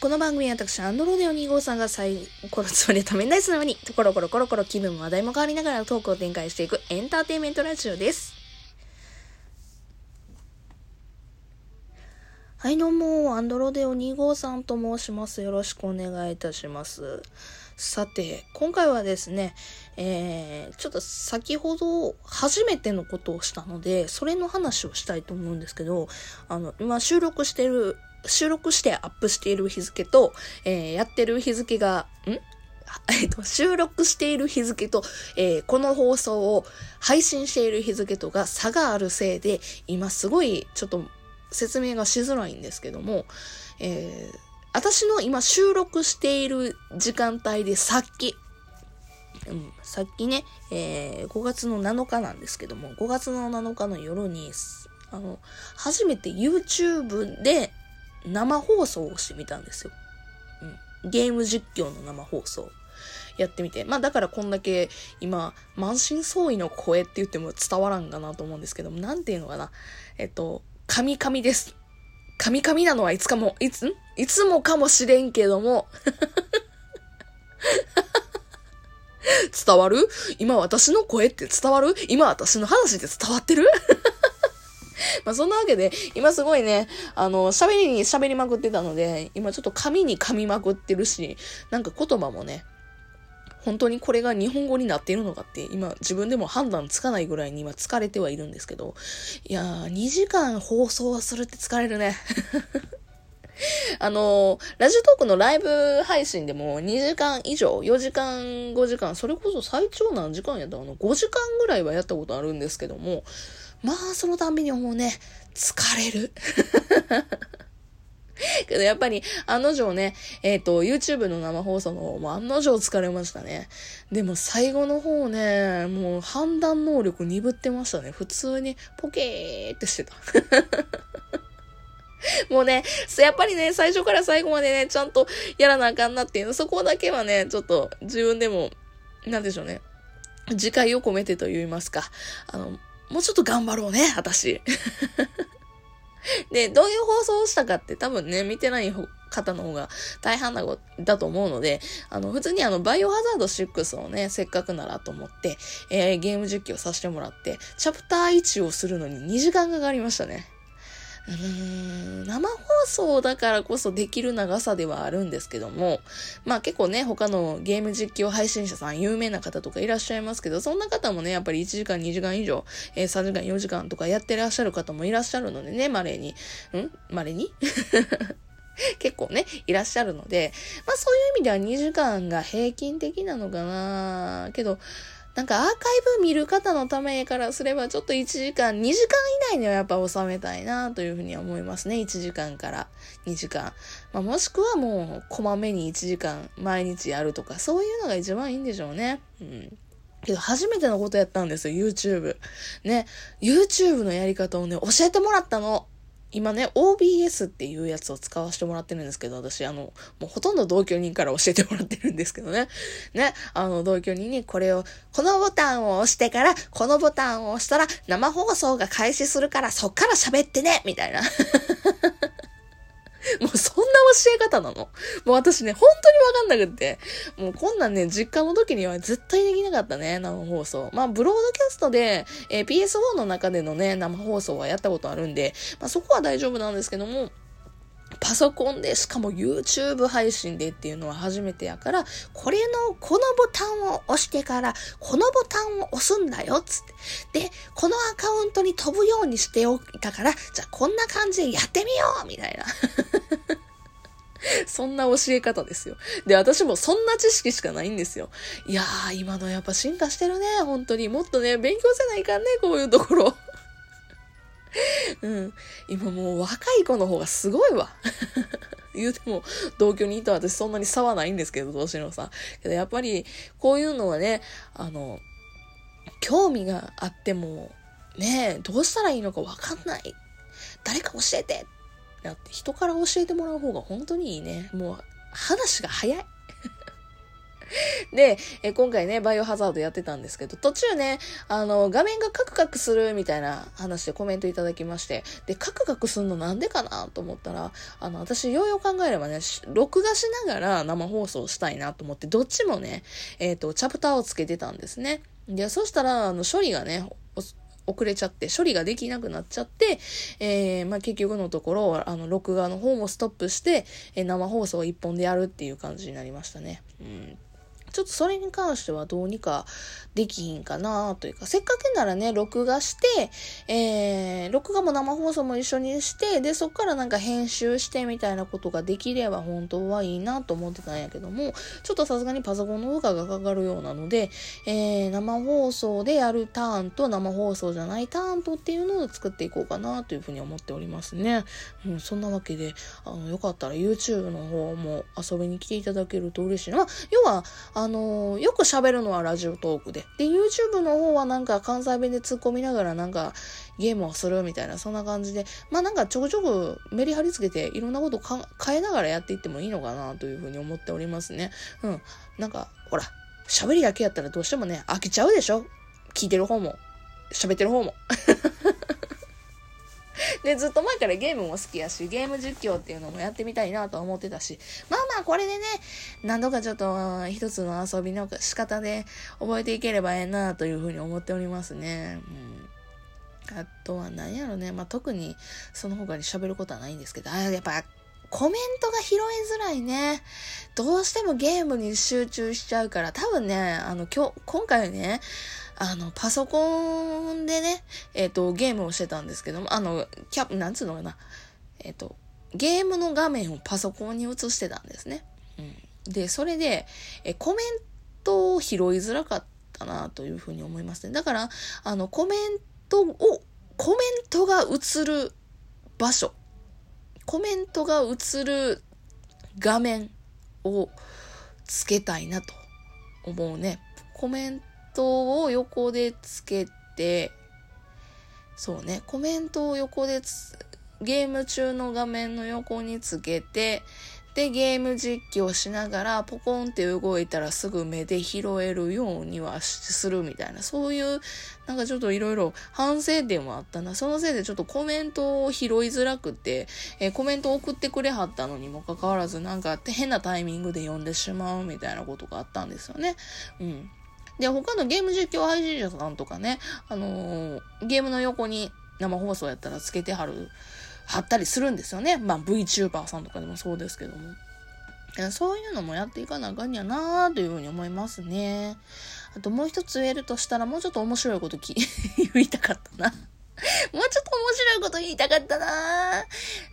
この番組は私、アンドロデオ2号さんがサイコロつまりためない素直に、コロコロコロコロ気分も話題も変わりながらトークを展開していくエンターテインメントラジオです。はい、どうも、アンドロデオ2号さんと申します。よろしくお願いいたします。さて、今回はですね、えー、ちょっと先ほど初めてのことをしたので、それの話をしたいと思うんですけど、あの、今収録してる、収録してアップしている日付と、えー、やってる日付が、ん？えっと、収録している日付と、えー、この放送を配信している日付とが差があるせいで、今すごいちょっと説明がしづらいんですけども、えー、私の今収録している時間帯でさっき、うん、さっきね、えー、5月の7日なんですけども、5月の7日の夜に、あの、初めて YouTube で生放送をしてみたんですよ。うん。ゲーム実況の生放送。やってみて。まあだからこんだけ今、満身創痍の声って言っても伝わらんかなと思うんですけども、なんていうのかな。えっと、カミカミです。カミカミなのはいつかも、いつ、ん？いつもかもしれんけども、伝わる？今私の声って伝わる？今私の話って伝わってる？まあそんなわけで、今すごいね、あの、喋りに喋りまくってたので、今ちょっと紙に噛みまくってるし、なんか言葉もね、本当にこれが日本語になっているのかって今自分でも判断つかないぐらいに今疲れてはいるんですけど、いやー、2時間放送はするって疲れるね。あの、ラジオトークのライブ配信でも2時間以上、4時間、5時間、それこそ最長何時間やったかな ?5 時間ぐらいはやったことあるんですけども、まあ、そのたんびにもうね、疲れる。けどやっぱり案の定ね、えっ、ー、と、YouTube の生放送の方も案の定疲れましたね。でも最後の方ね、もう判断能力鈍ってましたね。普通にポケーってしてた。もうね、やっぱりね、最初から最後までね、ちゃんとやらなあかんなっていう、そこだけはね、ちょっと自分でも、なんでしょうね。自戒を込めてと言いますか。あの、もうちょっと頑張ろうね、私。で、どういう放送をしたかって多分ね、見てない方の方が大半だだと思うので、あの、普通にあの、バイオハザード6をね、せっかくならと思って、えー、ゲーム実況させてもらって、チャプター1をするのに2時間かかりましたね。うーん、生放送だからこそできる長さではあるんですけども、まあ結構ね、他のゲーム実況配信者さん、有名な方とかいらっしゃいますけど、そんな方もね、やっぱり1時間、2時間以上、えー、3時間、4時間とかやってらっしゃる方もいらっしゃるのでね、稀に。ん？稀に？結構ね、いらっしゃるので、まあそういう意味では2時間が平均的なのかなけど、なんかアーカイブ見る方のためからすればちょっと1時間、2時間以内にはやっぱ収めたいなというふうには思いますね。1時間から2時間。まあ、もしくはもうこまめに1時間毎日やるとか、そういうのが一番いいんでしょうね。うん。けど初めてのことやったんですよ、YouTube。ね。YouTube のやり方をね、教えてもらったの。今ね、OBS っていうやつを使わせてもらってるんですけど、私、あの、もうほとんど同居人から教えてもらってるんですけどね。ね、あの、同居人にこれを、このボタンを押してから、このボタンを押したら、生放送が開始するから、そっから喋ってねみたいな。もうそ教え方なの。もう私ね、本当にわかんなくって。もうこんなんね、実家の時には絶対できなかったね、生放送。まあ、ブロードキャストで、えー、PS4 の中でのね、生放送はやったことあるんで、まあそこは大丈夫なんですけども、パソコンで、しかも YouTube 配信でっていうのは初めてやから、これの、このボタンを押してから、このボタンを押すんだよ、つって。で、このアカウントに飛ぶようにしておいたから、じゃあこんな感じでやってみようみたいな。そんな教え方ですよ。で、私もそんな知識しかないんですよ。いやー、今のやっぱ進化してるね、本当に。もっとね、勉強せないかんね、こういうところ。うん。今もう若い子の方がすごいわ。言うても、同居にいた私そんなに差はないんですけど、年のさ。けどやっぱり、こういうのはね、あの、興味があっても、ねどうしたらいいのかわかんない。誰か教えてだって人から教えてもらう方が本当にいいね。もう、話が早い。で、え今回ね、バイオハザードやってたんですけど、途中ね、あの、画面がカクカクするみたいな話でコメントいただきまして、で、カクカクすんのなんでかなと思ったら、あの、私、ようよう考えればね、録画しながら生放送したいなと思って、どっちもね、えっ、ー、と、チャプターをつけてたんですね。で、そしたら、あの、処理がね、遅れちゃって、処理ができなくなっちゃって、えー、まあ、結局のところ、あの、録画の方もストップして、えー、生放送一本でやるっていう感じになりましたね。うんちょっとそれに関してはどうにかできひんかなというか、せっかくならね、録画して、えー、録画も生放送も一緒にして、で、そっからなんか編集してみたいなことができれば本当はいいなと思ってたんやけども、ちょっとさすがにパソコンの負荷がかかるようなので、えー、生放送でやるターンと生放送じゃないターンとっていうのを作っていこうかなというふうに思っておりますね。うん、そんなわけで、あの、よかったら YouTube の方も遊びに来ていただけると嬉しいな。要は、あの、よく喋るのはラジオトークで。で、YouTube の方はなんか関西弁で突っ込みながらなんかゲームをするみたいな、そんな感じで、まあなんかちょくちょくメリハリつけていろんなことか変えながらやっていってもいいのかなというふうに思っておりますね。うん。なんか、ほら、喋りだけやったらどうしてもね、飽きちゃうでしょ聞いてる方も、喋ってる方も。で、ずっと前からゲームも好きやし、ゲーム実況っていうのもやってみたいなと思ってたし、まあまあこれでね、何度かちょっと一つの遊びの仕方で覚えていければええなというふうに思っておりますね。うん。あとは何やろね、まあ特にその他に喋ることはないんですけど、あやっぱコメントが拾いづらいね。どうしてもゲームに集中しちゃうから、多分ね、あの、今日、今回ね、あの、パソコンでね、えっ、ー、と、ゲームをしてたんですけども、あの、キャップ、なんつうのかな。えっ、ー、と、ゲームの画面をパソコンに映してたんですね。うん。で、それで、え、コメントを拾いづらかったなというふうに思いますね。だから、あの、コメントを、コメントが映る場所、コメントが映る画面をつけたいなと思うね。コメントを横でつけて、そうね、コメントを横でゲーム中の画面の横につけて、で、ゲーム実況しながら、ポコンって動いたらすぐ目で拾えるようにはするみたいな、そういう、なんかちょっといろいろ反省点もあったな。そのせいでちょっとコメントを拾いづらくて、えー、コメント送ってくれはったのにもかかわらず、なんか変なタイミングで読んでしまうみたいなことがあったんですよね。うん。で、他のゲーム実況配信者さんとかね、あのー、ゲームの横に生放送やったらつけてはる、貼ったりするんですよね。まあ VTuber さんとかでもそうですけども。そういうのもやっていかなあかんやなあというふうに思いますね。あともう一つ言えるとしたらもうちょっと面白いこと 言いたかったな もうちょっと面白いこと言いたかったな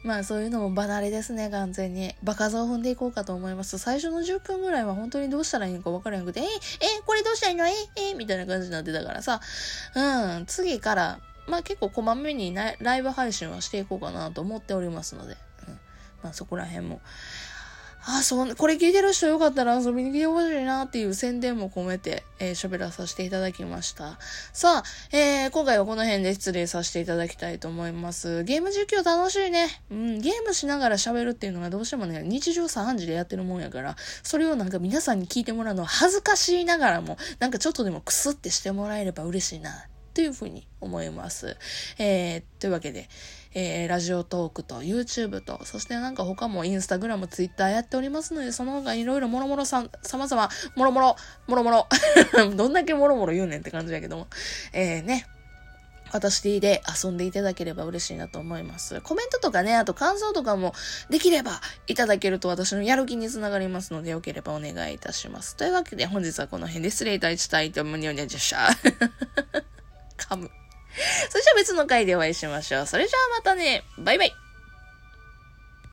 まあそういうのも離れですね、完全に。場数を踏んでいこうかと思います。最初の10分ぐらいは本当にどうしたらいいのか分からなくて、え、え、これどうしたらいいの？え、え、みたいな感じになってたからさ、うん、次から、まあ結構こまめにライブ配信はしていこうかなと思っておりますので、うん、まあそこら辺も。あ、そう、これ聞いてる人よかったら遊びに来てほしいなっていう宣伝も込めて、えー、喋らさせていただきました。さあ、えー、今回はこの辺で失礼させていただきたいと思います。ゲーム実況楽しいね。うん、ゲームしながら喋るっていうのがどうしてもね、日常3時でやってるもんやから、それをなんか皆さんに聞いてもらうのは恥ずかしいながらも、なんかちょっとでもクスってしてもらえれば嬉しいな、というふうに思います。えー、というわけで、えー、ラジオトークと YouTube と、そしてなんか他もインスタグラム、ツイッターやっておりますので、その他いろいろもろもろさん、様々、もろもろ、もろもろ、どんだけもろもろ言うねんって感じやけども、えー、ね、私で遊んでいただければ嬉しいなと思います。コメントとかね、あと感想とかもできればいただけると私のやる気につながりますので、よければお願いいたします。というわけで本日はこの辺で失礼いたしたいと思います。噛む。それじゃあ別の回でお会いしましょう。それじゃあまたね。バイバイ。